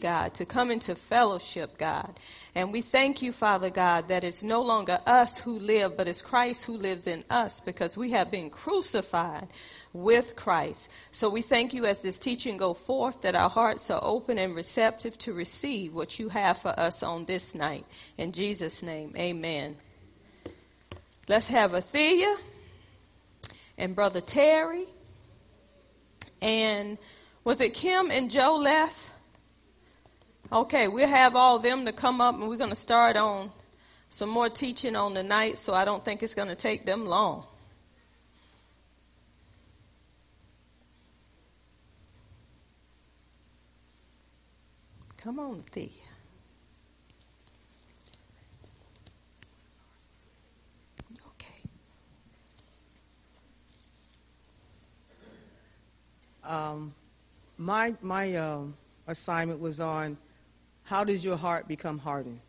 God, to come into fellowship, God. And we thank you, Father God, that it's no longer us who live, but it's Christ who lives in us because we have been crucified with Christ. So we thank you as this teaching go forth that our hearts are open and receptive to receive what you have for us on this night. In Jesus' name, amen. Let's have Athea and Brother Terry and was it Kim and Joe left? Okay, we'll have all them to come up and we're going to start on some more teaching on the night, so I don't think it's going to take them long. Come on, Thea. Okay. Um, my my um, assignment was on how does your heart become hardened?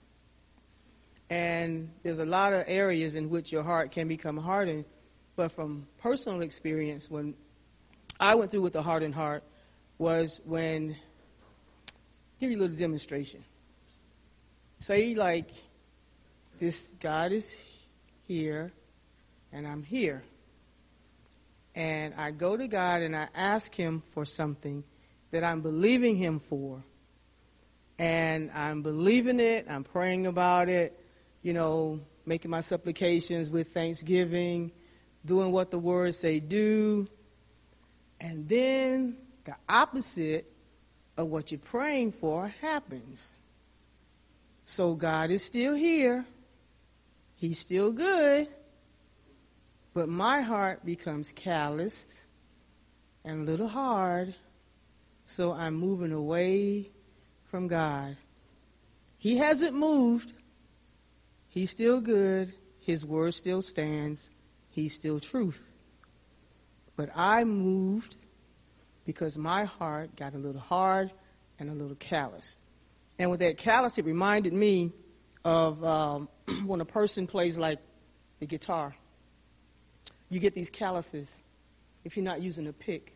And there's a lot of areas in which your heart can become hardened, but from personal experience, when I went through with a hardened heart, was when give you a little demonstration. Say like this God is here and I'm here. And I go to God and I ask him for something that I'm believing him for and I'm believing it, I'm praying about it, you know, making my supplications with thanksgiving, doing what the words say do. And then the opposite of what you're praying for happens. So God is still here. He's still good. But my heart becomes calloused and a little hard. So I'm moving away from God. He hasn't moved. He's still good. His word still stands. He's still truth. But I moved because my heart got a little hard and a little callous. And with that callous, it reminded me of um, when a person plays like the guitar. You get these calluses if you're not using a pick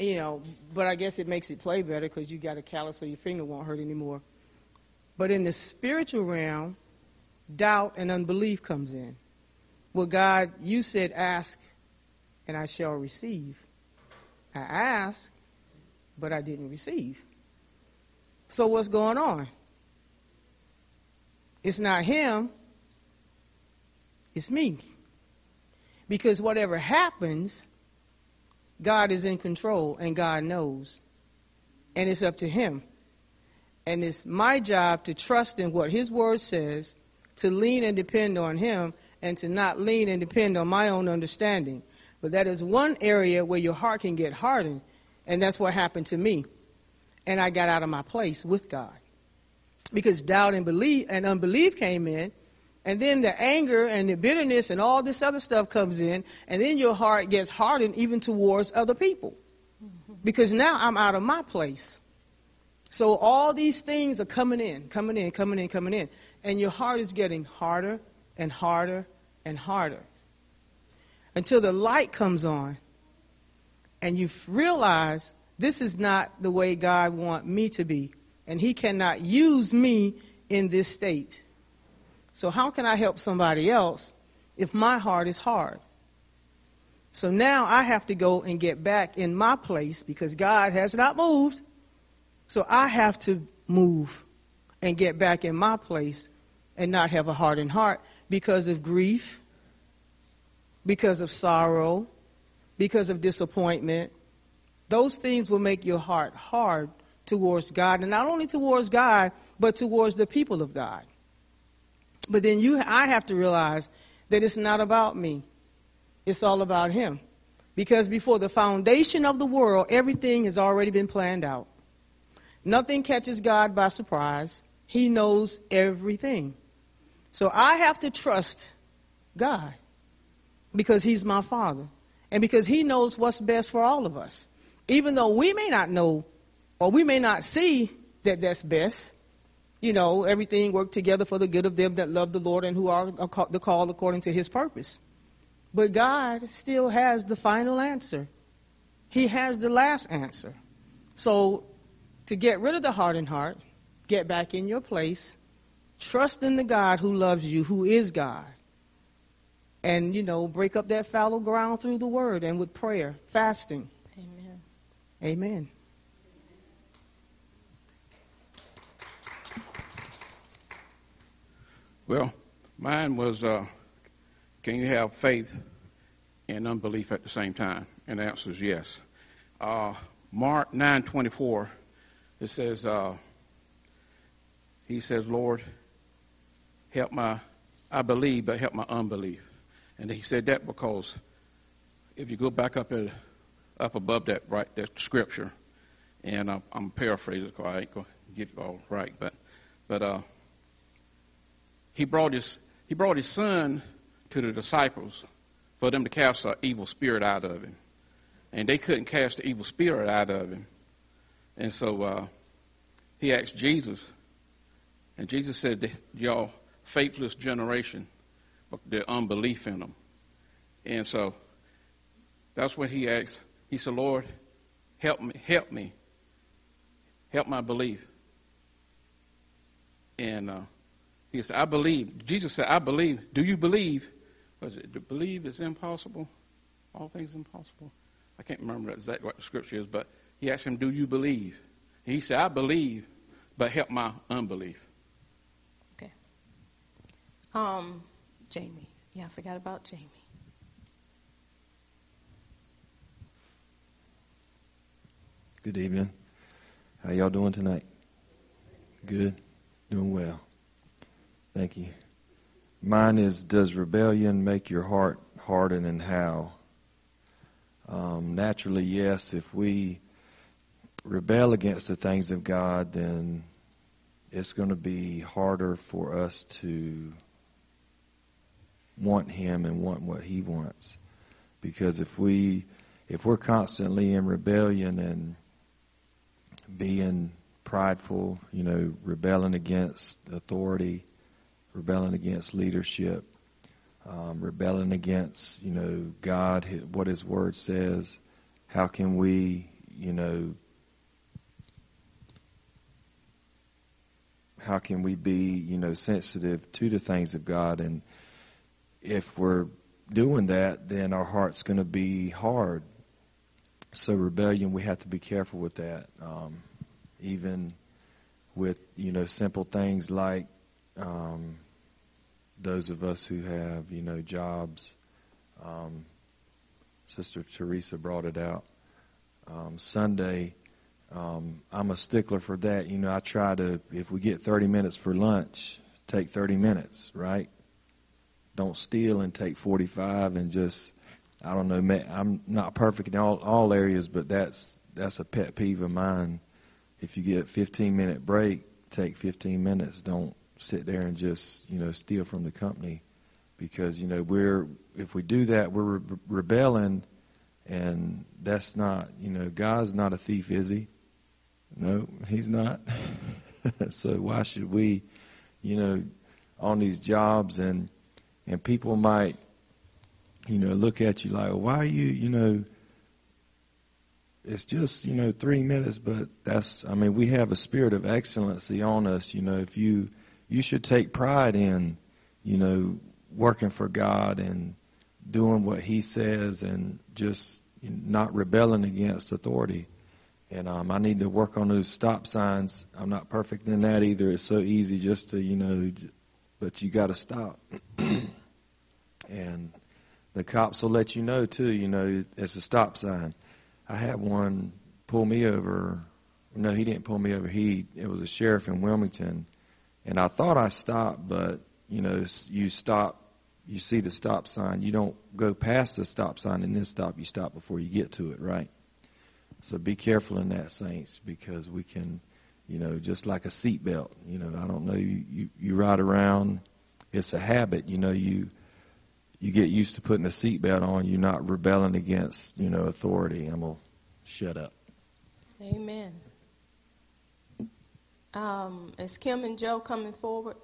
you know, but I guess it makes it play better because you got a callus so your finger won't hurt anymore. But in the spiritual realm, doubt and unbelief comes in. Well, God, you said, ask and I shall receive. I asked, but I didn't receive. So what's going on? It's not him, it's me. Because whatever happens, God is in control and God knows. And it's up to Him. And it's my job to trust in what His Word says, to lean and depend on Him, and to not lean and depend on my own understanding. But that is one area where your heart can get hardened. And that's what happened to me. And I got out of my place with God. Because doubt and belief and unbelief came in, and then the anger and the bitterness and all this other stuff comes in, and then your heart gets hardened even towards other people. Because now I'm out of my place. So all these things are coming in, coming in, coming in, coming in. And your heart is getting harder and harder and harder. Until the light comes on and you realize this is not the way God wants me to be. And He cannot use me in this state. So how can I help somebody else if my heart is hard? So now I have to go and get back in my place because God has not moved. So I have to move and get back in my place and not have a hardened heart because of grief, because of sorrow, because of disappointment. Those things will make your heart hard towards God, and not only towards God, but towards the people of God. But then you, I have to realize that it's not about me. It's all about Him. Because before the foundation of the world, everything has already been planned out. Nothing catches God by surprise. He knows everything. So I have to trust God because He's my Father and because He knows what's best for all of us. Even though we may not know or we may not see that that's best, you know, everything worked together for the good of them that love the Lord and who are the called according to his purpose. But God still has the final answer. He has the last answer. So to get rid of the hardened heart, get back in your place, trust in the God who loves you, who is God. And, you know, break up that fallow ground through the word and with prayer, fasting. Amen. Amen. Well, mine was uh, can you have faith and unbelief at the same time? And the answer is yes. Uh, Mark 9:24 it says uh, he says, "Lord, help my I believe, but help my unbelief." And he said that because if you go back up up above that right that scripture, and uh, I'm paraphrasing because I ain't gonna get it all right, but but uh, he brought his he brought his son to the disciples for them to cast an evil spirit out of him, and they couldn't cast the evil spirit out of him, and so uh, he asked Jesus, and Jesus said, "Y'all faithless generation." the unbelief in them. And so that's what he asked. He said, Lord, help me, help me, help my belief. And uh, he said, I believe. Jesus said, I believe. Do you believe? Was it to believe is impossible? All things impossible? I can't remember exactly what the scripture is, but he asked him, Do you believe? And he said, I believe, but help my unbelief. Okay. Um, Jamie. Yeah, I forgot about Jamie. Good evening. How y'all doing tonight? Good. Doing well. Thank you. Mine is Does rebellion make your heart harden and how? Um, naturally, yes. If we rebel against the things of God, then it's going to be harder for us to want him and want what he wants. Because if we if we're constantly in rebellion and being prideful, you know, rebelling against authority, rebelling against leadership, um, rebelling against, you know, God, what His Word says, how can we, you know, how can we be, you know, sensitive to the things of God and if we're doing that, then our heart's going to be hard. So rebellion, we have to be careful with that. Um, even with you know simple things like um, those of us who have you know jobs. Um, Sister Teresa brought it out. Um, Sunday, um, I'm a stickler for that. You know, I try to if we get 30 minutes for lunch, take 30 minutes, right? don't steal and take 45 and just I don't know. I'm not perfect in all all areas, but that's that's a pet peeve of mine. If you get a 15 minute break, take 15 minutes. Don't sit there and just you know steal from the company, because you know we're if we do that we're re- rebelling, and that's not you know God's not a thief, is he? No, he's not. so why should we, you know, on these jobs and and people might, you know, look at you like, why are you, you know, it's just, you know, three minutes, but that's, I mean, we have a spirit of excellency on us. You know, if you, you should take pride in, you know, working for God and doing what He says and just not rebelling against authority. And um, I need to work on those stop signs. I'm not perfect in that either. It's so easy just to, you know, but you got to stop. and the cops will let you know too. You know, it's a stop sign. I had one pull me over. No, he didn't pull me over. He it was a sheriff in Wilmington, and I thought I stopped, but you know, you stop. You see the stop sign. You don't go past the stop sign and then stop. You stop before you get to it, right? So be careful in that, saints, because we can, you know, just like a seatbelt. You know, I don't know. You, you you ride around. It's a habit. You know, you you get used to putting a seatbelt on, you're not rebelling against, you know, authority. I'm to shut up. Amen. Um, is Kim and Joe coming forward?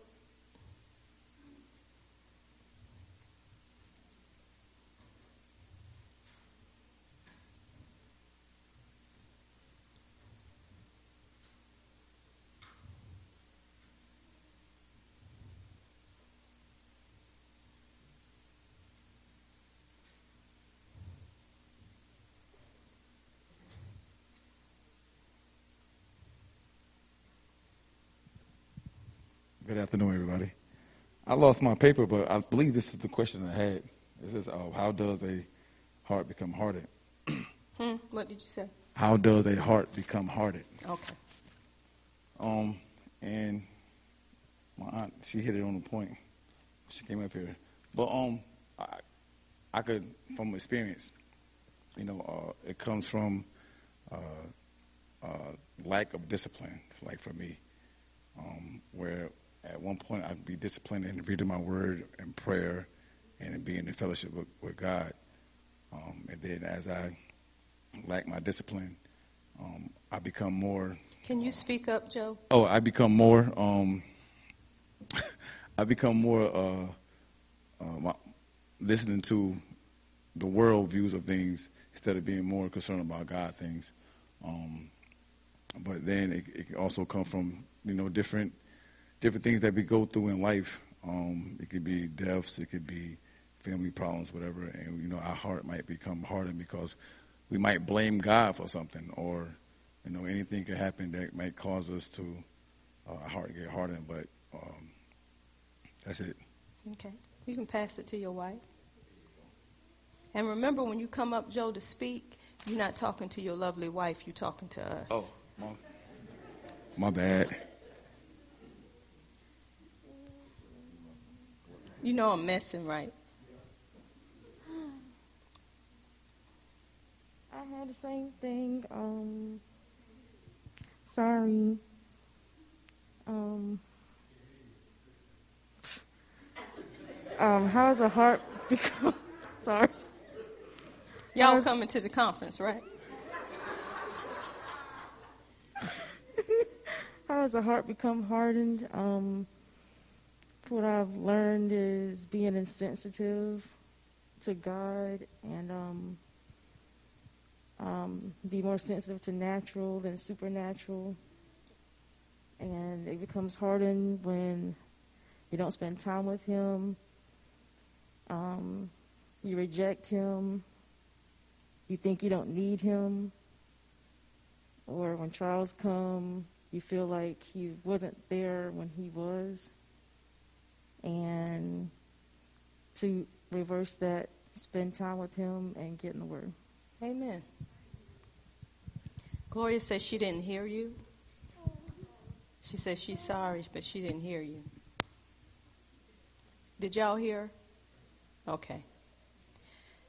Good afternoon, everybody. I lost my paper, but I believe this is the question I had. It says, uh, "How does a heart become hardened?" Hmm, what did you say? How does a heart become hardened? Okay. Um, and my aunt, she hit it on the point. She came up here, but um, I, I could, from experience, you know, uh, it comes from uh, uh, lack of discipline. Like for me, um, where at one point I'd be disciplined in reading my word and prayer, and in being in fellowship with, with God. Um, and then as I lack my discipline, um, I become more Can you speak up, Joe? Oh, I become more. Um, I become more uh, uh, my, listening to the world views of things instead of being more concerned about God things. Um, but then it, it can also come from you know different different things that we go through in life. Um, it could be deaths, it could be family problems, whatever, and you know our heart might become hardened because we might blame God for something, or you know anything could happen that might cause us to uh, our heart get hardened. But um, that's it. Okay. You can pass it to your wife. And remember, when you come up, Joe, to speak, you're not talking to your lovely wife, you're talking to us. Oh, my, my bad. You know I'm messing, right? I had the same thing. Um, sorry. Um, um, how does a heart become? sorry. Y'all coming to the conference, right? How does a heart become hardened? Um, what I've learned is being insensitive to God and um, um, be more sensitive to natural than supernatural. And it becomes hardened when you don't spend time with Him, um, you reject Him, you think you don't need Him, or when trials come, you feel like He wasn't there when He was. And to reverse that, spend time with Him and get in the Word. Amen. Gloria says she didn't hear you. She says she's sorry, but she didn't hear you. Did y'all hear? Okay.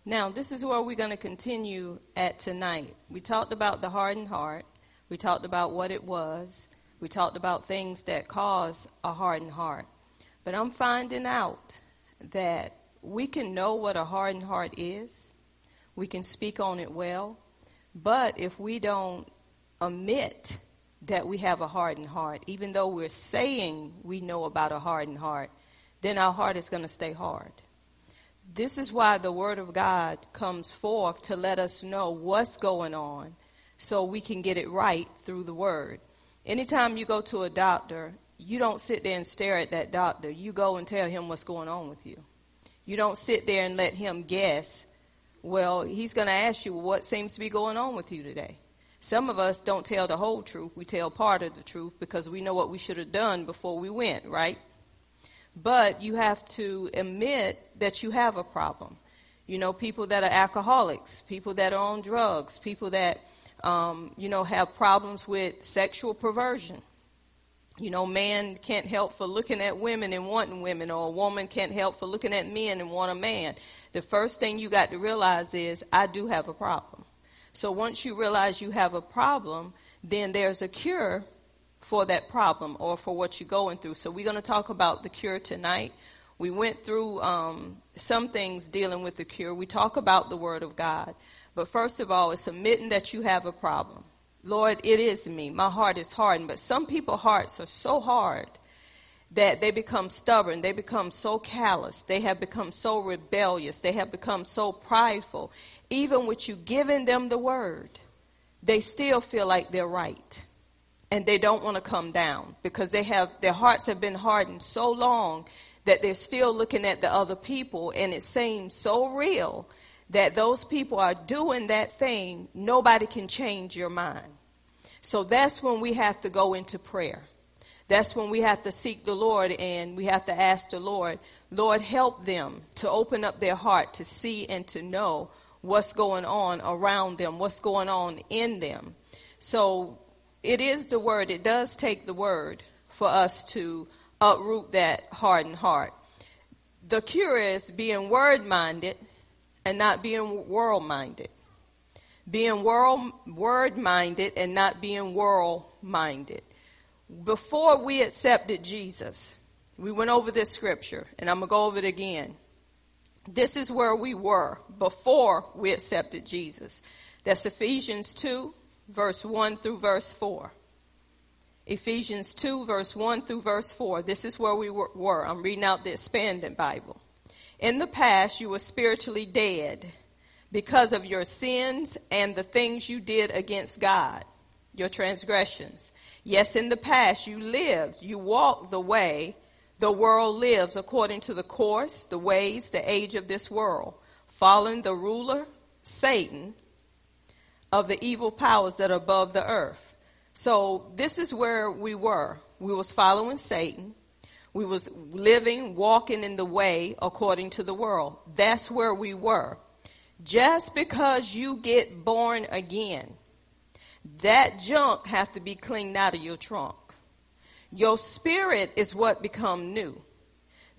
Now, this is where we're going to continue at tonight. We talked about the hardened heart. We talked about what it was. We talked about things that cause a hardened heart. But I'm finding out that we can know what a hardened heart is. We can speak on it well. But if we don't admit that we have a hardened heart, even though we're saying we know about a hardened heart, then our heart is going to stay hard. This is why the Word of God comes forth to let us know what's going on so we can get it right through the Word. Anytime you go to a doctor, you don't sit there and stare at that doctor. You go and tell him what's going on with you. You don't sit there and let him guess. Well, he's going to ask you what seems to be going on with you today. Some of us don't tell the whole truth. We tell part of the truth because we know what we should have done before we went, right? But you have to admit that you have a problem. You know, people that are alcoholics, people that are on drugs, people that, um, you know, have problems with sexual perversion. You know, man can't help for looking at women and wanting women, or a woman can't help for looking at men and want a man. The first thing you got to realize is, I do have a problem. So once you realize you have a problem, then there's a cure for that problem or for what you're going through. So we're going to talk about the cure tonight. We went through um, some things dealing with the cure. We talk about the Word of God. But first of all, it's admitting that you have a problem. Lord, it is me. My heart is hardened. But some people's hearts are so hard that they become stubborn. They become so callous. They have become so rebellious. They have become so prideful. Even with you giving them the word, they still feel like they're right. And they don't want to come down because they have, their hearts have been hardened so long that they're still looking at the other people and it seems so real that those people are doing that thing. Nobody can change your mind. So that's when we have to go into prayer. That's when we have to seek the Lord and we have to ask the Lord, Lord, help them to open up their heart to see and to know what's going on around them, what's going on in them. So it is the word. It does take the word for us to uproot that hardened heart. The cure is being word minded and not being world minded. Being world, word minded and not being world minded. Before we accepted Jesus, we went over this scripture and I'm going to go over it again. This is where we were before we accepted Jesus. That's Ephesians 2, verse 1 through verse 4. Ephesians 2, verse 1 through verse 4. This is where we were. I'm reading out the expanded Bible. In the past, you were spiritually dead because of your sins and the things you did against God, your transgressions. Yes, in the past, you lived, you walked the way the world lives according to the course, the ways, the age of this world, following the ruler, Satan, of the evil powers that are above the earth. So this is where we were. We was following Satan. We was living, walking in the way according to the world. That's where we were. Just because you get born again, that junk has to be cleaned out of your trunk. Your spirit is what become new.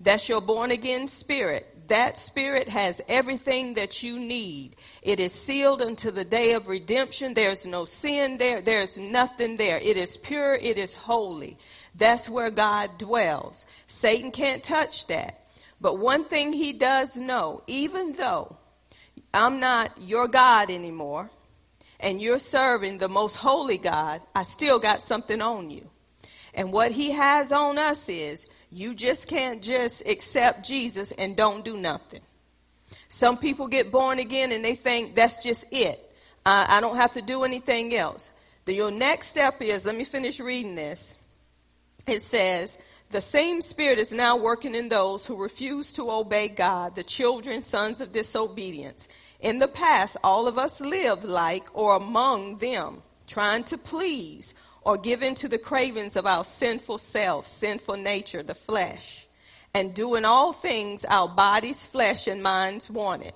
That's your born again spirit. That spirit has everything that you need. It is sealed until the day of redemption. There's no sin there. There's nothing there. It is pure. It is holy. That's where God dwells. Satan can't touch that. But one thing he does know, even though I'm not your God anymore and you're serving the most holy God, I still got something on you. And what he has on us is you just can't just accept Jesus and don't do nothing. Some people get born again and they think that's just it. Uh, I don't have to do anything else. The, your next step is, let me finish reading this. It says, the same spirit is now working in those who refuse to obey God, the children, sons of disobedience. In the past, all of us lived like or among them, trying to please or give in to the cravings of our sinful self, sinful nature, the flesh, and doing all things our bodies, flesh, and minds wanted.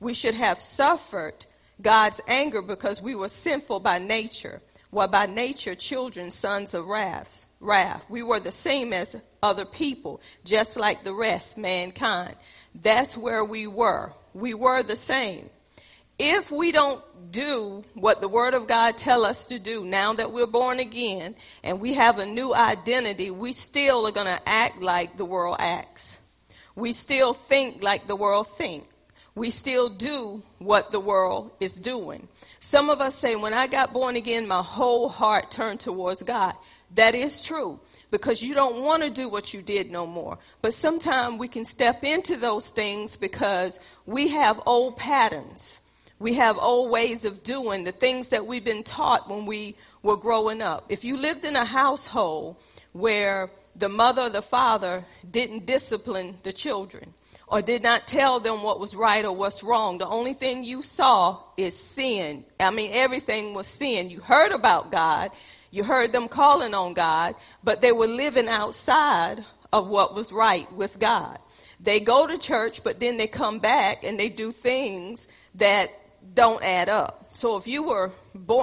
We should have suffered God's anger because we were sinful by nature, while by nature children, sons of wrath. Wrath. We were the same as other people, just like the rest, mankind. That's where we were. We were the same if we don't do what the word of God tell us to do now that we're born again and we have a new identity, we still are going to act like the world acts. We still think like the world think. We still do what the world is doing. Some of us say, when I got born again, my whole heart turned towards God. That is true because you don't want to do what you did no more. But sometimes we can step into those things because we have old patterns we have old ways of doing the things that we've been taught when we were growing up. If you lived in a household where the mother or the father didn't discipline the children or did not tell them what was right or what's wrong, the only thing you saw is sin. I mean, everything was sin. You heard about God. You heard them calling on God, but they were living outside of what was right with God. They go to church, but then they come back and they do things that don't add up. So if you were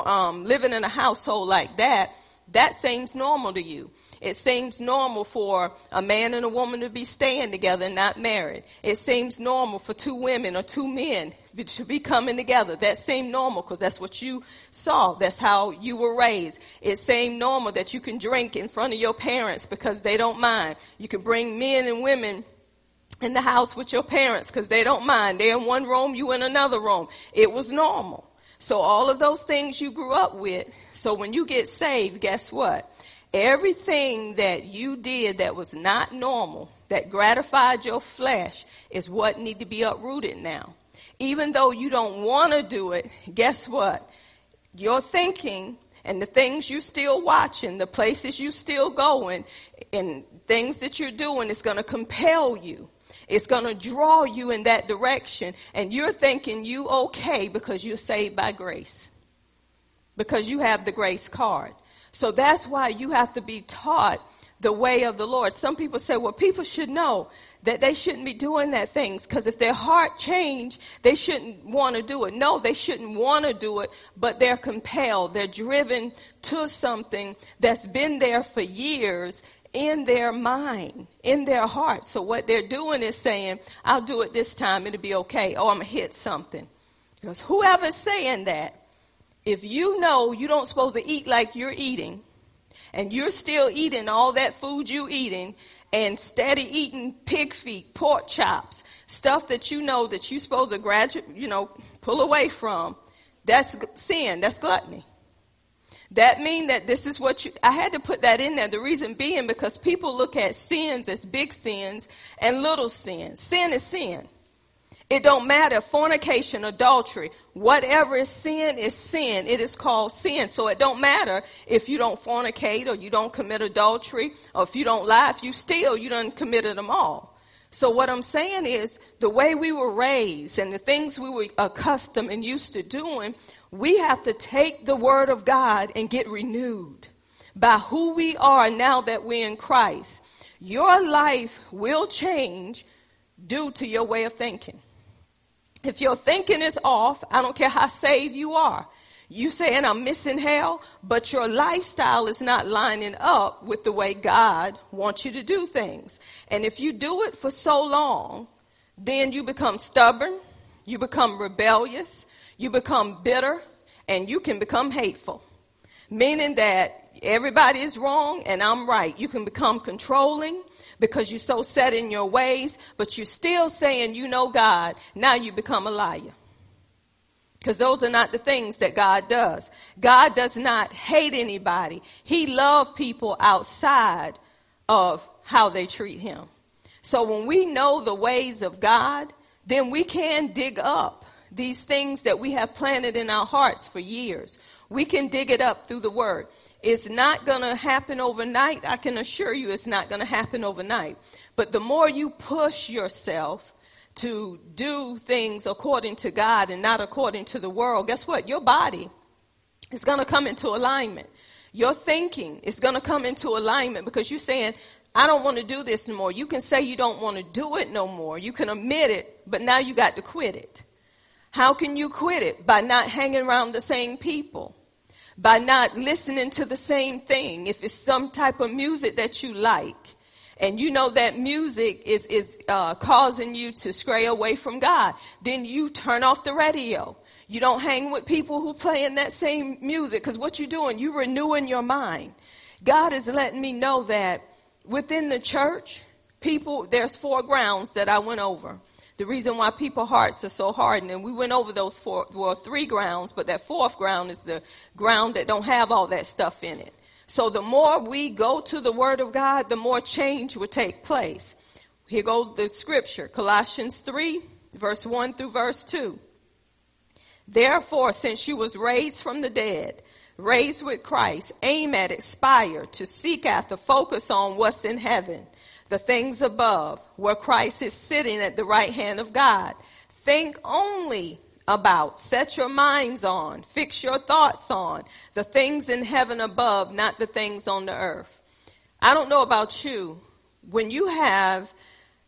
um, living in a household like that, that seems normal to you. It seems normal for a man and a woman to be staying together and not married. It seems normal for two women or two men to be coming together. That seemed normal because that's what you saw. That's how you were raised. It seemed normal that you can drink in front of your parents because they don't mind. You can bring men and women in the house with your parents because they don't mind. They're in one room, you in another room. It was normal. So all of those things you grew up with. So when you get saved, guess what? Everything that you did that was not normal, that gratified your flesh, is what need to be uprooted now. Even though you don't want to do it, guess what? Your thinking and the things you still watching, the places you still going, and things that you're doing is going to compel you it's going to draw you in that direction. And you're thinking you okay because you're saved by grace. Because you have the grace card. So that's why you have to be taught the way of the Lord. Some people say, well, people should know that they shouldn't be doing that things because if their heart change, they shouldn't want to do it. No, they shouldn't want to do it, but they're compelled. They're driven to something that's been there for years in their mind, in their heart. So what they're doing is saying, I'll do it this time, it'll be okay. Oh, I'm gonna hit something. Because whoever's saying that, if you know you don't supposed to eat like you're eating, and you're still eating all that food you eating, and steady eating pig feet, pork chops, stuff that you know that you're supposed to graduate, you know, pull away from, that's sin, that's gluttony. That mean that this is what you, I had to put that in there. The reason being because people look at sins as big sins and little sins. Sin is sin. It don't matter, fornication, adultery, whatever is sin is sin. It is called sin. So it don't matter if you don't fornicate or you don't commit adultery or if you don't lie, if you steal, you done committed them all. So what I'm saying is the way we were raised and the things we were accustomed and used to doing, we have to take the word of God and get renewed by who we are now that we're in Christ. Your life will change due to your way of thinking. If your thinking is off, I don't care how saved you are. You saying I'm missing hell, but your lifestyle is not lining up with the way God wants you to do things. And if you do it for so long, then you become stubborn, you become rebellious, you become bitter, and you can become hateful. Meaning that everybody is wrong and I'm right. You can become controlling because you're so set in your ways, but you're still saying you know God. Now you become a liar. Because those are not the things that God does. God does not hate anybody. He loves people outside of how they treat him. So when we know the ways of God, then we can dig up these things that we have planted in our hearts for years. We can dig it up through the word. It's not going to happen overnight. I can assure you it's not going to happen overnight. But the more you push yourself to do things according to God and not according to the world, guess what? Your body is going to come into alignment. Your thinking is going to come into alignment because you're saying, I don't want to do this no more. You can say you don't want to do it no more. You can admit it, but now you got to quit it. How can you quit it? By not hanging around the same people by not listening to the same thing. If it's some type of music that you like, and you know that music is is uh, causing you to stray away from God, then you turn off the radio. You don't hang with people who play in that same music because what you're doing, you're renewing your mind. God is letting me know that within the church, people, there's four grounds that I went over the reason why people hearts are so hardened. And we went over those four, well, three grounds, but that fourth ground is the ground that don't have all that stuff in it. So the more we go to the word of God, the more change will take place. Here goes the scripture, Colossians 3, verse 1 through verse 2. Therefore, since you was raised from the dead, raised with Christ, aim at, aspire to seek after, focus on what's in heaven the things above, where Christ is sitting at the right hand of God. Think only about, set your minds on, fix your thoughts on the things in heaven above, not the things on the earth. I don't know about you. When you have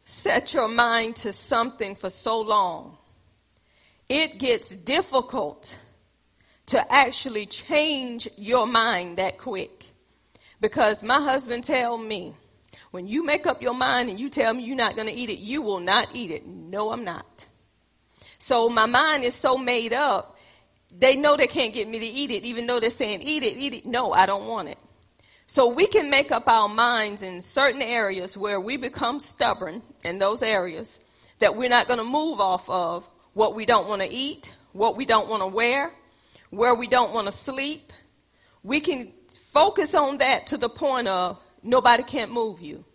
set your mind to something for so long, it gets difficult to actually change your mind that quick. Because my husband tell me, when you make up your mind and you tell me you're not going to eat it, you will not eat it. No, I'm not. So my mind is so made up, they know they can't get me to eat it, even though they're saying, eat it, eat it. No, I don't want it. So we can make up our minds in certain areas where we become stubborn in those areas that we're not going to move off of what we don't want to eat, what we don't want to wear, where we don't want to sleep. We can focus on that to the point of Nobody can't move you.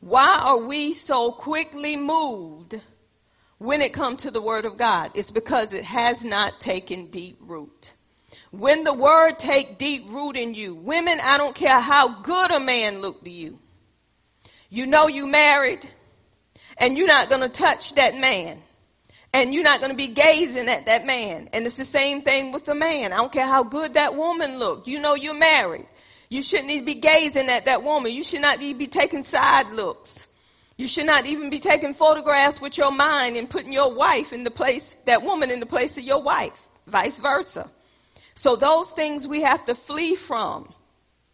Why are we so quickly moved when it comes to the word of God? It's because it has not taken deep root. When the word take deep root in you, women, I don't care how good a man look to you. You know you married and you're not going to touch that man and you're not going to be gazing at that man. And it's the same thing with the man. I don't care how good that woman look. You know you're married. You shouldn't even be gazing at that woman. You should not even be taking side looks. You should not even be taking photographs with your mind and putting your wife in the place, that woman in the place of your wife, vice versa. So those things we have to flee from.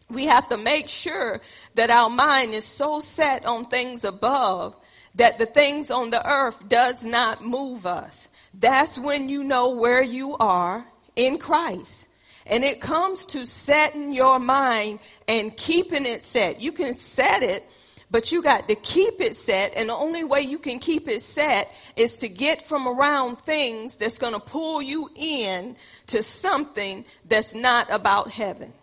We have to make sure that our mind is so set on things above that the things on the earth does not move us. That's when you know where you are in Christ. And it comes to setting your mind and keeping it set. You can set it, but you got to keep it set. And the only way you can keep it set is to get from around things that's going to pull you in to something that's not about heaven.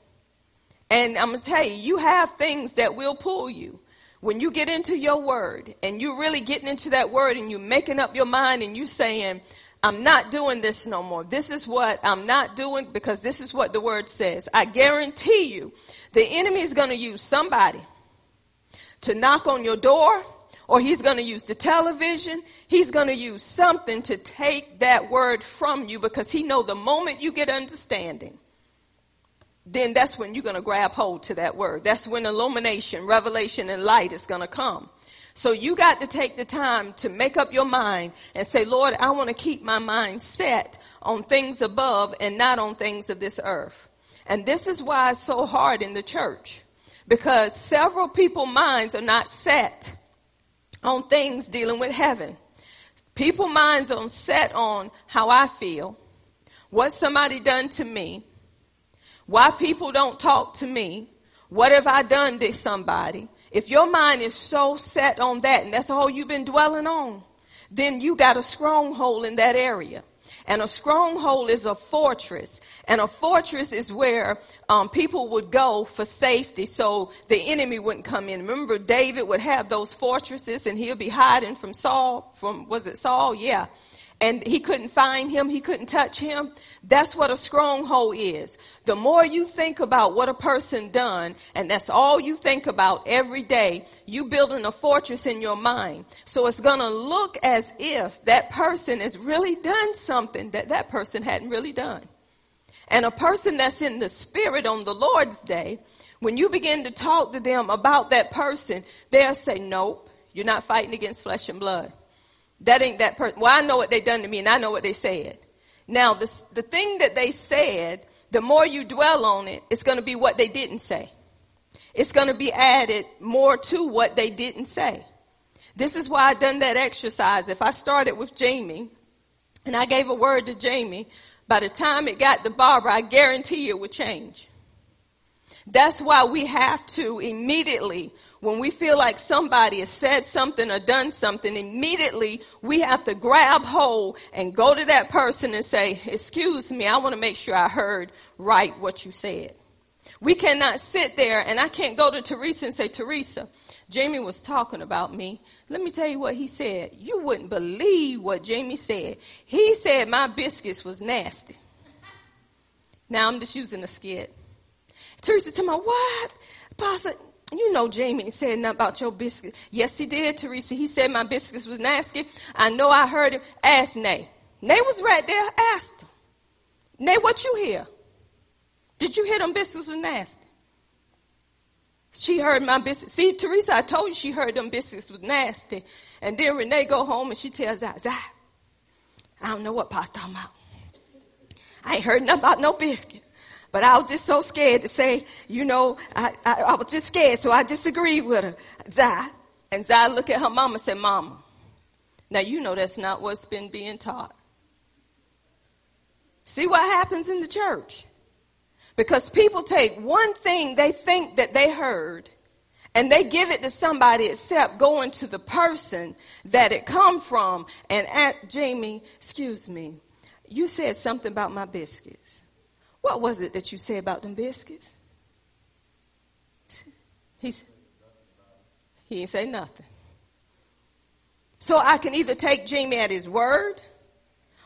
And I'm going to tell you, you have things that will pull you. When you get into your word and you're really getting into that word and you're making up your mind and you're saying, I'm not doing this no more. This is what I'm not doing because this is what the word says. I guarantee you the enemy is going to use somebody to knock on your door or he's going to use the television. He's going to use something to take that word from you because he know the moment you get understanding, then that's when you're going to grab hold to that word. That's when illumination, revelation, and light is going to come. So you got to take the time to make up your mind and say, Lord, I want to keep my mind set on things above and not on things of this earth. And this is why it's so hard in the church because several people minds are not set on things dealing with heaven. People minds are set on how I feel, what somebody done to me, why people don't talk to me, what have I done to somebody, if your mind is so set on that and that's all you've been dwelling on, then you got a stronghold in that area. And a stronghold is a fortress. And a fortress is where um, people would go for safety so the enemy wouldn't come in. Remember, David would have those fortresses and he'll be hiding from Saul, from, was it Saul? Yeah and he couldn't find him, he couldn't touch him. That's what a stronghold is. The more you think about what a person done, and that's all you think about every day, you building a fortress in your mind. So it's gonna look as if that person has really done something that that person hadn't really done. And a person that's in the spirit on the Lord's day, when you begin to talk to them about that person, they'll say, nope, you're not fighting against flesh and blood. That ain't that person. Well, I know what they done to me and I know what they said. Now, the, the thing that they said, the more you dwell on it, it's going to be what they didn't say. It's going to be added more to what they didn't say. This is why I done that exercise. If I started with Jamie and I gave a word to Jamie, by the time it got to Barbara, I guarantee it would change. That's why we have to immediately when we feel like somebody has said something or done something, immediately we have to grab hold and go to that person and say, excuse me, I want to make sure I heard right what you said. We cannot sit there and I can't go to Teresa and say, Teresa, Jamie was talking about me. Let me tell you what he said. You wouldn't believe what Jamie said. He said my biscuits was nasty. Now I'm just using a skit. Teresa tell me, what? Pastor, you know Jamie said nothing about your biscuits. Yes, he did, Teresa. He said my biscuits was nasty. I know I heard him. Ask Nay. Nay was right there. Asked him. Nay, what you hear? Did you hear them biscuits was nasty? She heard my biscuits. See, Teresa, I told you she heard them biscuits was nasty. And then Renee go home and she tells that, I don't know what Pa's talking about. I ain't heard nothing about no biscuit. But I was just so scared to say, you know, I, I, I was just scared, so I disagreed with her. Zai. And Zai looked at her mama and said, Mama, now you know that's not what's been being taught. See what happens in the church? Because people take one thing they think that they heard and they give it to somebody except going to the person that it come from and at Jamie, excuse me, you said something about my biscuits. What was it that you said about them biscuits? He's, he didn't say nothing. So I can either take Jamie at his word,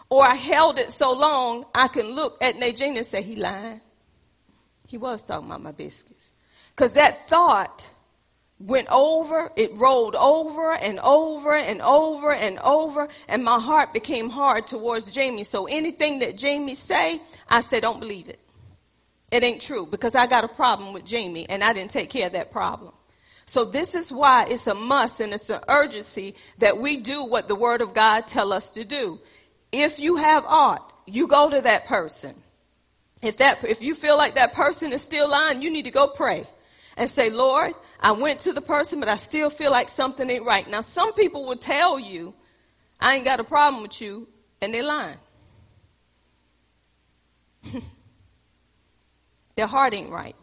or I held it so long I can look at Najee and say he lied. He was talking about my biscuits. Because that thought went over, it rolled over and over and over and over, and my heart became hard towards Jamie. So anything that Jamie say, I said, don't believe it. It ain't true because I got a problem with Jamie and I didn't take care of that problem. So this is why it's a must and it's an urgency that we do what the word of God tell us to do. If you have aught, you go to that person. If that, if you feel like that person is still lying, you need to go pray and say, Lord, I went to the person, but I still feel like something ain't right. Now, some people will tell you, I ain't got a problem with you, and they're lying. Their heart ain't right.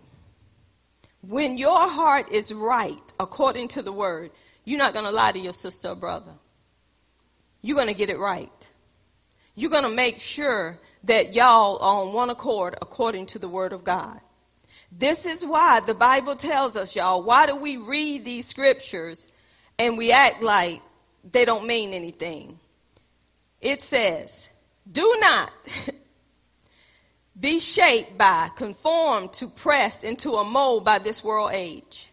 When your heart is right, according to the word, you're not going to lie to your sister or brother. You're going to get it right. You're going to make sure that y'all are on one accord according to the word of God. This is why the Bible tells us, y'all, why do we read these scriptures and we act like they don't mean anything? It says, do not be shaped by, conformed to, press into a mold by this world age.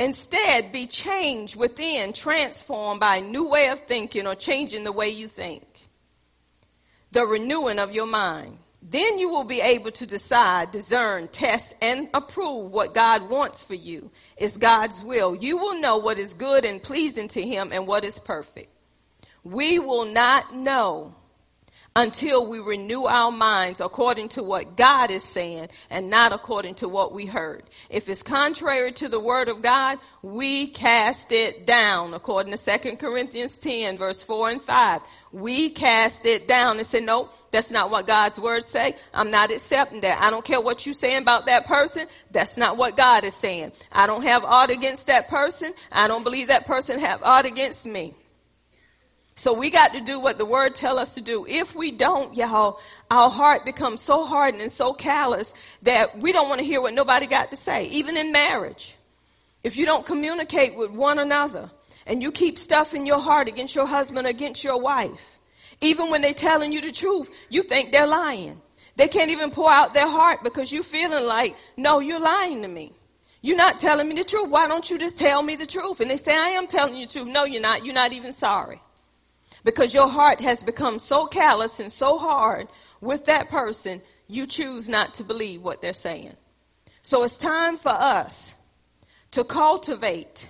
Instead, be changed within, transformed by a new way of thinking or changing the way you think. The renewing of your mind. Then you will be able to decide, discern, test, and approve what God wants for you. It's God's will. You will know what is good and pleasing to Him and what is perfect. We will not know until we renew our minds according to what God is saying and not according to what we heard. If it's contrary to the word of God, we cast it down according to 2 Corinthians 10 verse 4 and 5. We cast it down and say, no, that's not what God's words say. I'm not accepting that. I don't care what you're saying about that person. That's not what God is saying. I don't have aught against that person. I don't believe that person have aught against me. So we got to do what the word tell us to do. If we don't, y'all, our heart becomes so hardened and so callous that we don't want to hear what nobody got to say, even in marriage. If you don't communicate with one another and you keep stuff in your heart against your husband, against your wife, even when they're telling you the truth, you think they're lying. They can't even pour out their heart because you're feeling like, no, you're lying to me. You're not telling me the truth. Why don't you just tell me the truth? And they say, I am telling you the truth. No, you're not. You're not even sorry because your heart has become so callous and so hard with that person, you choose not to believe what they're saying. So it's time for us to cultivate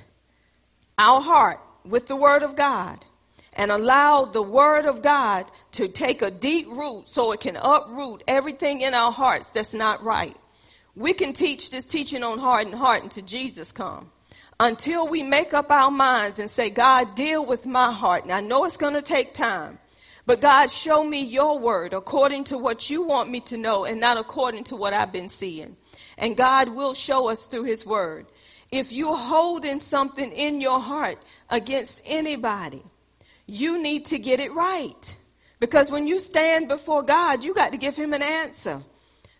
our heart with the Word of God and allow the Word of God to take a deep root so it can uproot everything in our hearts that's not right. We can teach this teaching on heart and heart until Jesus comes until we make up our minds and say, God, deal with my heart. Now, I know it's going to take time, but God, show me your word according to what you want me to know and not according to what I've been seeing. And God will show us through his word. If you're holding something in your heart against anybody, you need to get it right. Because when you stand before God, you got to give him an answer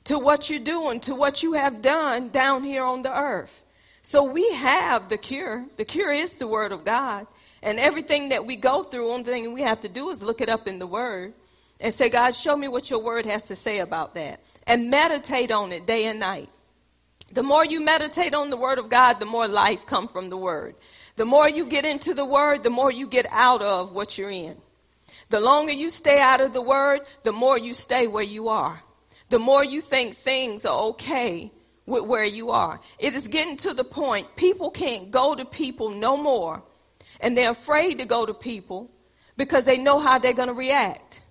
to what you're doing, to what you have done down here on the earth. So we have the cure. The cure is the Word of God. And everything that we go through, only thing we have to do is look it up in the Word and say, God, show me what your Word has to say about that. And meditate on it day and night. The more you meditate on the Word of God, the more life come from the Word. The more you get into the Word, the more you get out of what you're in. The longer you stay out of the Word, the more you stay where you are. The more you think things are okay, with where you are. It is getting to the point people can't go to people no more and they're afraid to go to people because they know how they're going to react.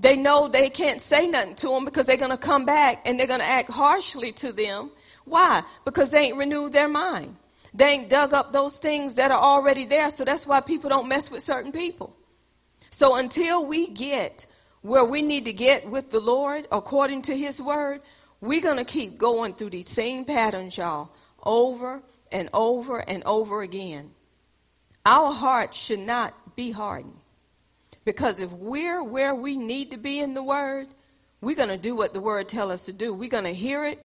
They know they can't say nothing to them because they're going to come back and they're going to act harshly to them. Why? Because they ain't renewed their mind. They ain't dug up those things that are already there. So that's why people don't mess with certain people. So until we get where we need to get with the Lord according to his word, we're going to keep going through these same patterns, y'all, over and over and over again. Our heart should not be hardened. Because if we're where we need to be in the Word, we're going to do what the Word tells us to do. We're going to hear it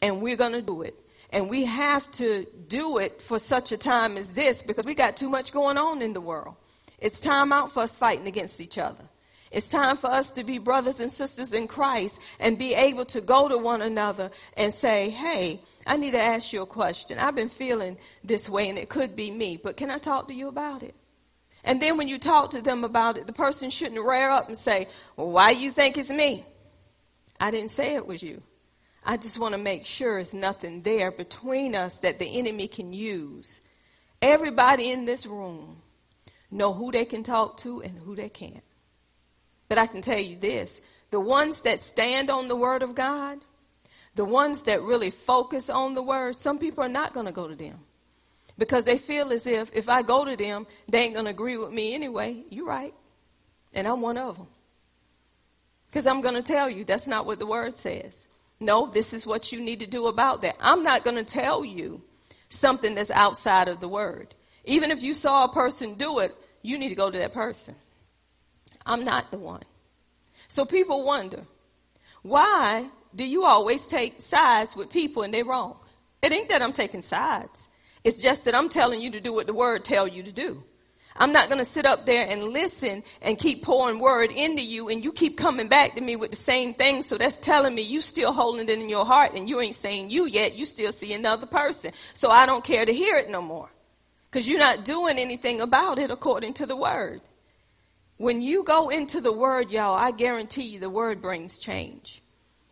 and we're going to do it. And we have to do it for such a time as this because we got too much going on in the world. It's time out for us fighting against each other. It's time for us to be brothers and sisters in Christ and be able to go to one another and say, hey, I need to ask you a question. I've been feeling this way and it could be me, but can I talk to you about it? And then when you talk to them about it, the person shouldn't rear up and say, well, why you think it's me? I didn't say it was you. I just want to make sure there's nothing there between us that the enemy can use. Everybody in this room know who they can talk to and who they can't. But I can tell you this, the ones that stand on the word of God, the ones that really focus on the word, some people are not going to go to them. Because they feel as if if I go to them, they ain't going to agree with me anyway. You're right. And I'm one of them. Because I'm going to tell you, that's not what the word says. No, this is what you need to do about that. I'm not going to tell you something that's outside of the word. Even if you saw a person do it, you need to go to that person. I'm not the one. So people wonder, why do you always take sides with people and they're wrong? It ain't that I'm taking sides. It's just that I'm telling you to do what the word tell you to do. I'm not going to sit up there and listen and keep pouring word into you and you keep coming back to me with the same thing. So that's telling me you still holding it in your heart and you ain't saying you yet. You still see another person. So I don't care to hear it no more because you're not doing anything about it according to the word. When you go into the word, y'all, I guarantee you the word brings change.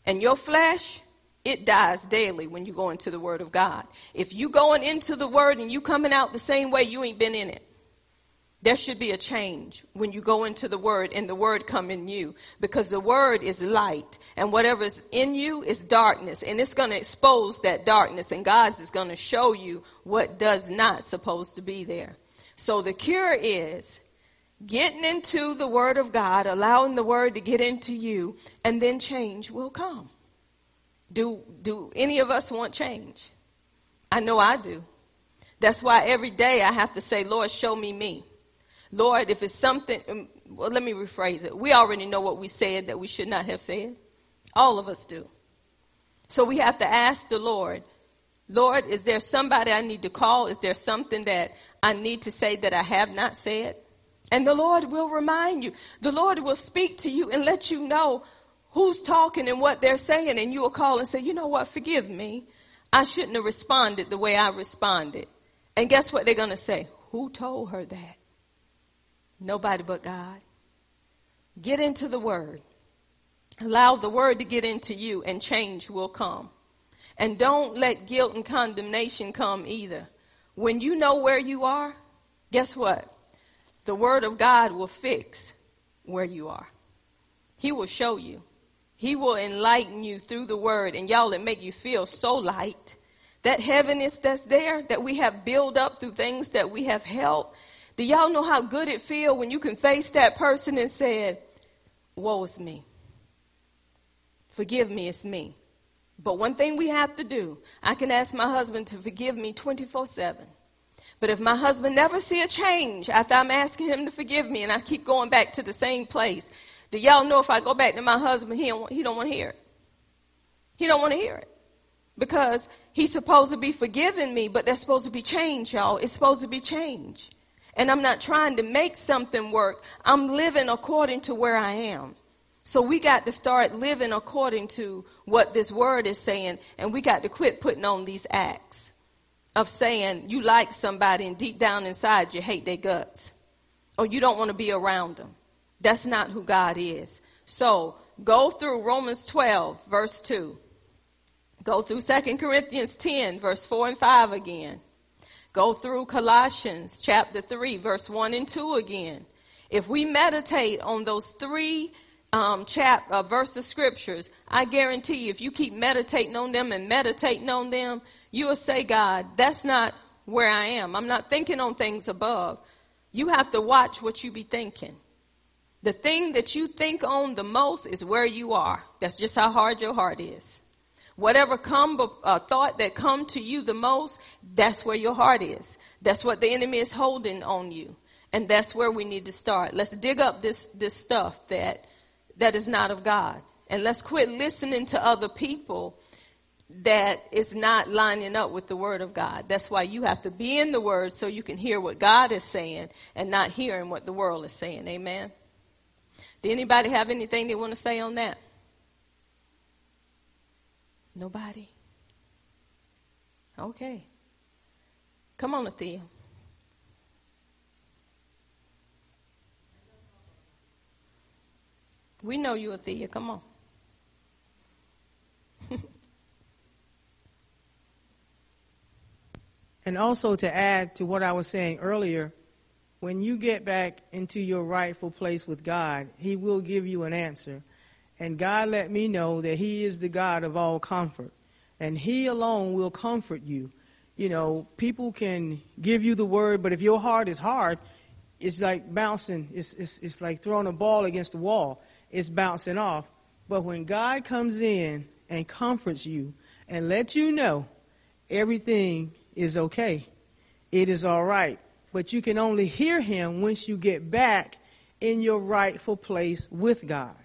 And your flesh, it dies daily when you go into the word of God. If you going into the word and you coming out the same way, you ain't been in it. There should be a change when you go into the word and the word come in you because the word is light and whatever is in you is darkness and it's going to expose that darkness and God is going to show you what does not supposed to be there. So the cure is getting into the word of God, allowing the word to get into you and then change will come. Do, do any of us want change? I know I do. That's why every day I have to say, Lord, show me me. Lord, if it's something, um, well, let me rephrase it. We already know what we said that we should not have said. All of us do. So we have to ask the Lord, Lord, is there somebody I need to call? Is there something that I need to say that I have not said? And the Lord will remind you. The Lord will speak to you and let you know who's talking and what they're saying. And you'll call and say, you know what? Forgive me. I shouldn't have responded the way I responded. And guess what they're going to say? Who told her that? Nobody but God. Get into the Word. Allow the Word to get into you and change will come. And don't let guilt and condemnation come either. When you know where you are, guess what? The Word of God will fix where you are. He will show you. He will enlighten you through the Word. And y'all, it make you feel so light. That heaviness that's there that we have built up through things that we have held, do y'all know how good it feel when you can face that person and say, woe is me. Forgive me, it's me. But one thing we have to do, I can ask my husband to forgive me 24 7. But if my husband never see a change after I'm asking him to forgive me and I keep going back to the same place, do y'all know if I go back to my husband, he don't, he don't want to hear it. He don't want to hear it. Because he's supposed to be forgiving me, but there's supposed to be change, y'all. It's supposed to be change. And I'm not trying to make something work. I'm living according to where I am. So we got to start living according to what this word is saying, and we got to quit putting on these acts of saying you like somebody and deep down inside you hate their guts, or you don't want to be around them. That's not who God is. So go through Romans 12, verse 2. Go through 2 Corinthians 10, verse 4 and 5 again. Go through Colossians chapter 3, verse 1 and 2 again. If we meditate on those three um, chap, uh, of scriptures, I guarantee you, if you keep meditating on them and meditating on them, you will say, God, that's not where I am. I'm not thinking on things above. You have to watch what you be thinking. The thing that you think on the most is where you are. That's just how hard your heart is. Whatever come, uh, thought that come to you the most, that's where your heart is. That's what the enemy is holding on you. And that's where we need to start. Let's dig up this, this stuff that, that is not of God. And let's quit listening to other people that is not lining up with the word of God. That's why you have to be in the word so you can hear what God is saying and not hearing what the world is saying. Amen. Do anybody have anything they want to say on that? Nobody. Okay. Come on, Athea. We know you, Athea. Come on. and also to add to what I was saying earlier, when you get back into your rightful place with God, He will give you an answer. And God let me know that He is the God of all comfort. And He alone will comfort you. You know, people can give you the word, but if your heart is hard, it's like bouncing, it's, it's, it's like throwing a ball against the wall. It's bouncing off. But when God comes in and comforts you and lets you know everything is okay, it is all right. But you can only hear Him once you get back in your rightful place with God.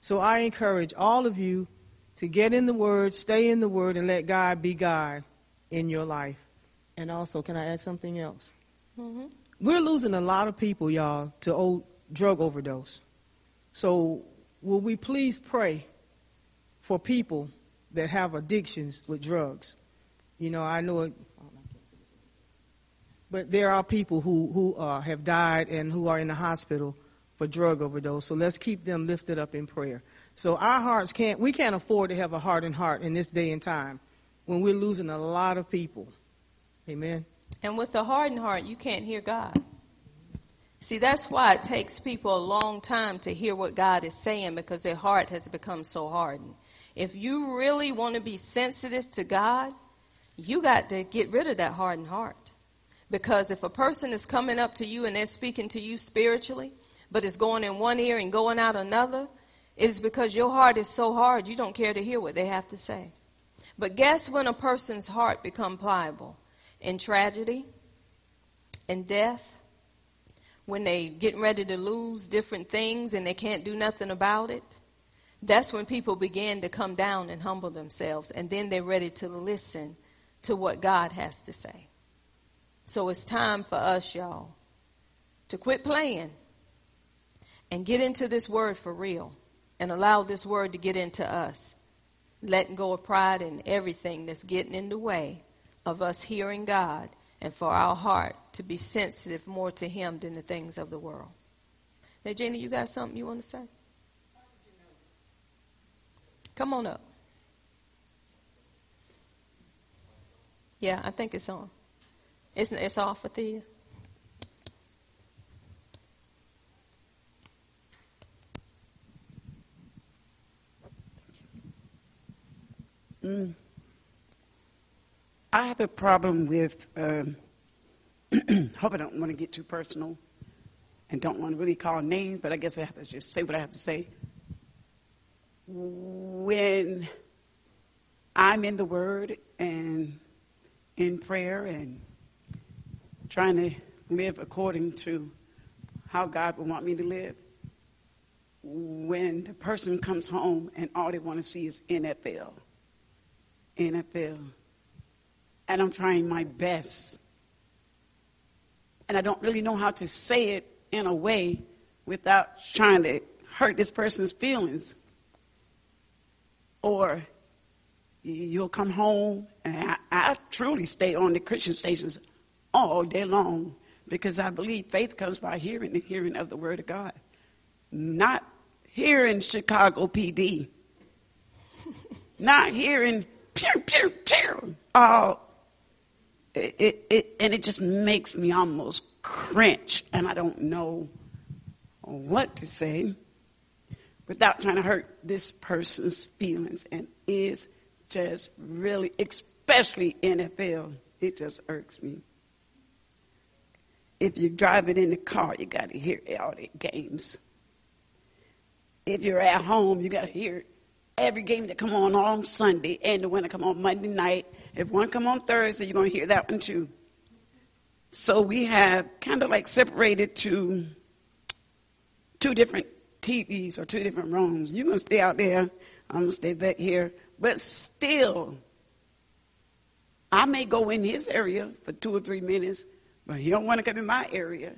So I encourage all of you to get in the Word, stay in the Word, and let God be God in your life. And also, can I add something else? Mm-hmm. We're losing a lot of people, y'all, to old drug overdose. So, will we please pray for people that have addictions with drugs? You know, I know it, but there are people who who uh, have died and who are in the hospital for drug overdose. So let's keep them lifted up in prayer. So our hearts can't we can't afford to have a hardened heart in this day and time when we're losing a lot of people. Amen. And with a hardened heart, you can't hear God. See, that's why it takes people a long time to hear what God is saying because their heart has become so hardened. If you really want to be sensitive to God, you got to get rid of that hardened heart. Because if a person is coming up to you and they're speaking to you spiritually, but it's going in one ear and going out another, it is because your heart is so hard you don't care to hear what they have to say. But guess when a person's heart become pliable? In tragedy, in death, when they getting ready to lose different things and they can't do nothing about it. That's when people begin to come down and humble themselves and then they're ready to listen to what God has to say. So it's time for us, y'all, to quit playing and get into this word for real and allow this word to get into us. Letting go of pride and everything that's getting in the way of us hearing God and for our heart to be sensitive more to Him than the things of the world. Now, Jenny, you got something you want to say? Come on up. Yeah, I think it's on. It's, it's off with Thea. Mm. I have a problem with, um, hope I don't want to get too personal and don't want to really call names, but I guess I have to just say what I have to say. When I'm in the Word and in prayer and trying to live according to how God would want me to live. When the person comes home and all they want to see is NFL, NFL, and I'm trying my best, and I don't really know how to say it in a way without trying to hurt this person's feelings, or you'll come home, and I, I truly stay on the Christian stations all day long because I believe faith comes by hearing and hearing of the Word of God, not hearing Chicago PD, not hearing pew pew pew. Oh, it, it, it, and it just makes me almost cringe, and I don't know what to say without trying to hurt this person's feelings, and is just really, especially NFL, it just irks me if you're driving in the car, you got to hear all the games. If you're at home, you got to hear every game that come on on Sunday and the one that come on Monday night. If one come on Thursday, you're going to hear that one too. So we have kind of like separated to two different TVs or two different rooms. You're going to stay out there. I'm going to stay back here. But still, I may go in his area for two or three minutes but he don't want to come in my area.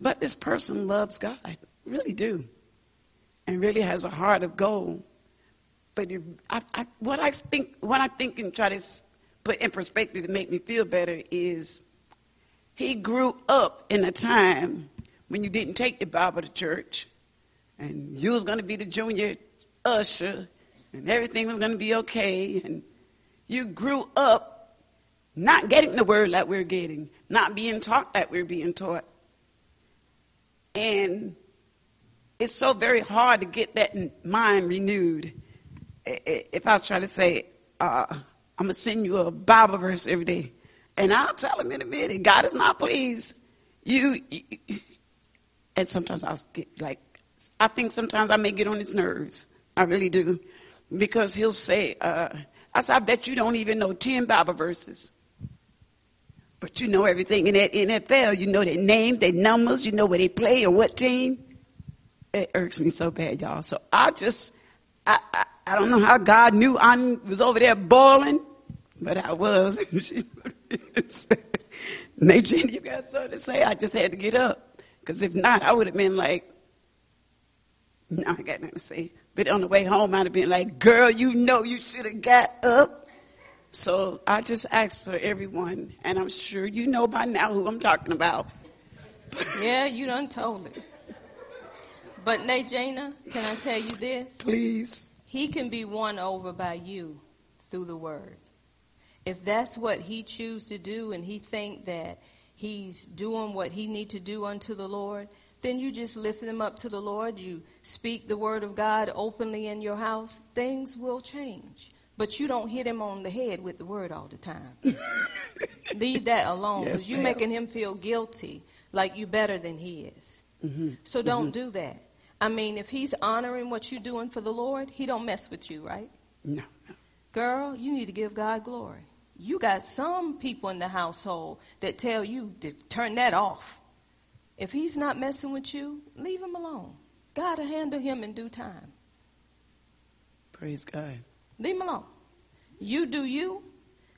But this person loves God, really do, and really has a heart of gold. But I, I, what I think, what I think, and try to put in perspective to make me feel better is, he grew up in a time when you didn't take the Bible to church, and you was going to be the junior usher, and everything was going to be okay, and you grew up not getting the word that we're getting, not being taught that we're being taught. And it's so very hard to get that mind renewed. If I try to say, uh, I'm going to send you a Bible verse every day, and I'll tell him in a minute, God is not pleased. You, you and sometimes I'll get like, I think sometimes I may get on his nerves. I really do. Because he'll say, uh, I said, I bet you don't even know 10 Bible verses. But you know everything in that NFL. You know their names, their numbers, you know where they play or what team. It irks me so bad, y'all. So I just, I, I, I don't know how God knew I was over there boiling, but I was. Nadine, you got something to say? I just had to get up. Because if not, I would have been like, no, I got nothing to say. But on the way home, I'd have been like, girl, you know you should have got up. So I just asked for everyone, and I'm sure you know by now who I'm talking about. yeah, you done told it. But Najana, can I tell you this? Please. He can be won over by you through the word. If that's what he chooses to do and he think that he's doing what he need to do unto the Lord, then you just lift him up to the Lord. You speak the word of God openly in your house. Things will change. But you don't hit him on the head with the word all the time. Leave that alone because yes, you're making him feel guilty, like you're better than he is. Mm-hmm. So don't mm-hmm. do that. I mean, if he's honoring what you're doing for the Lord, he don't mess with you, right? No, no. Girl, you need to give God glory. You got some people in the household that tell you to turn that off. If he's not messing with you, leave him alone. God will handle him in due time. Praise God. Leave him alone. You do you.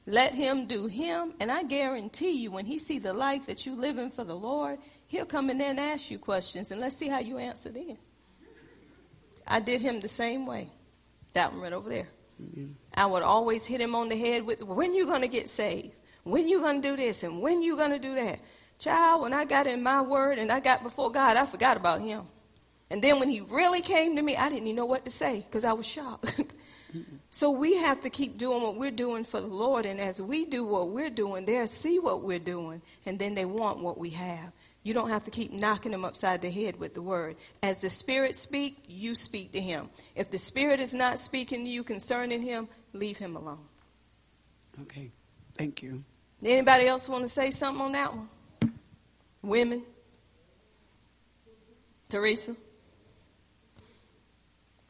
Let him do him. And I guarantee you, when he see the life that you living for the Lord, he'll come in there and ask you questions, and let's see how you answer then. I did him the same way. That one right over there. Mm-hmm. I would always hit him on the head with, when you going to get saved? When you going to do this? And when you going to do that? Child, when I got in my word and I got before God, I forgot about him. And then when he really came to me, I didn't even know what to say because I was shocked. so we have to keep doing what we're doing for the Lord. And as we do what we're doing, they'll see what we're doing. And then they want what we have. You don't have to keep knocking him upside the head with the word. As the Spirit speak, you speak to him. If the Spirit is not speaking to you concerning him, leave him alone. Okay. Thank you. Anybody else want to say something on that one? Women? Teresa?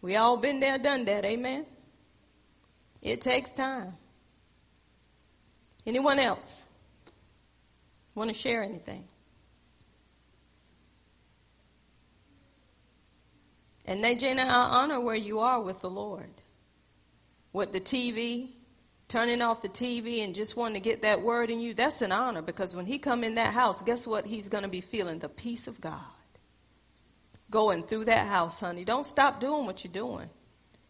We all been there, done that, amen? It takes time. Anyone else want to share anything? And Najana, I honor where you are with the Lord. With the TV, turning off the TV and just wanting to get that word in you, that's an honor because when he come in that house, guess what he's going to be feeling? The peace of God. Going through that house, honey. Don't stop doing what you're doing.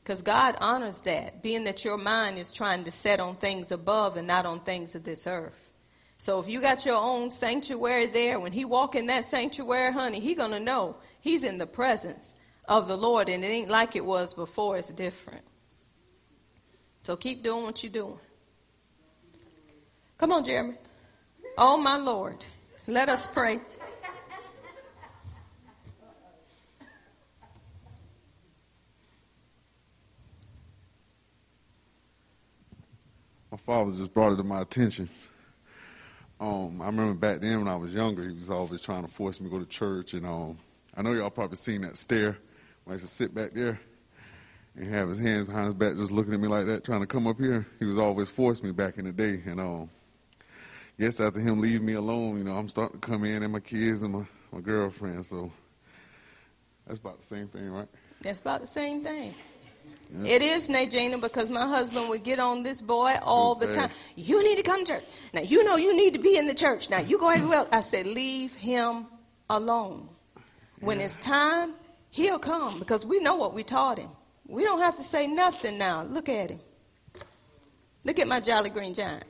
Because God honors that, being that your mind is trying to set on things above and not on things of this earth. So if you got your own sanctuary there, when he walk in that sanctuary, honey, he gonna know he's in the presence of the Lord and it ain't like it was before, it's different. So keep doing what you're doing. Come on, Jeremy. Oh, my Lord. Let us pray. My father just brought it to my attention. Um, I remember back then when I was younger, he was always trying to force me to go to church. And um, I know y'all probably seen that stare used to sit back there and have his hands behind his back, just looking at me like that, trying to come up here. He was always forcing me back in the day, and um, yes, after him leaving me alone, you know, I'm starting to come in and my kids and my my girlfriend. So that's about the same thing, right? That's about the same thing. It is, Najana, because my husband would get on this boy all the time. You need to come to church. Now, you know you need to be in the church. Now, you go everywhere. I said, leave him alone. When yeah. it's time, he'll come because we know what we taught him. We don't have to say nothing now. Look at him. Look at my Jolly Green Giant.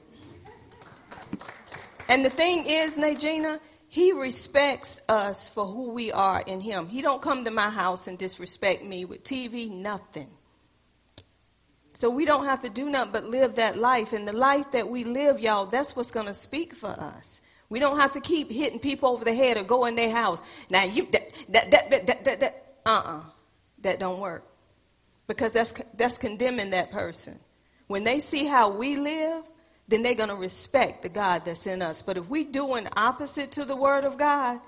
And the thing is, Najina, he respects us for who we are in him. He don't come to my house and disrespect me with TV, nothing. So we don't have to do nothing but live that life. And the life that we live, y'all, that's what's going to speak for us. We don't have to keep hitting people over the head or go in their house. Now you, that, that, that, that, that, that uh-uh. That don't work. Because that's, that's condemning that person. When they see how we live, then they're going to respect the God that's in us. But if we doing opposite to the word of God,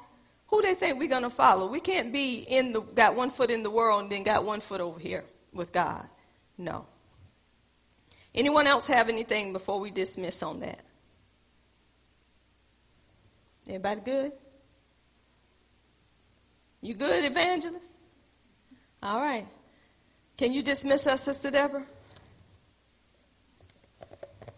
who they think we're going to follow? We can't be in the, got one foot in the world and then got one foot over here with God. No. Anyone else have anything before we dismiss on that? Everybody good? You good, evangelist? All right. Can you dismiss us, Sister Deborah?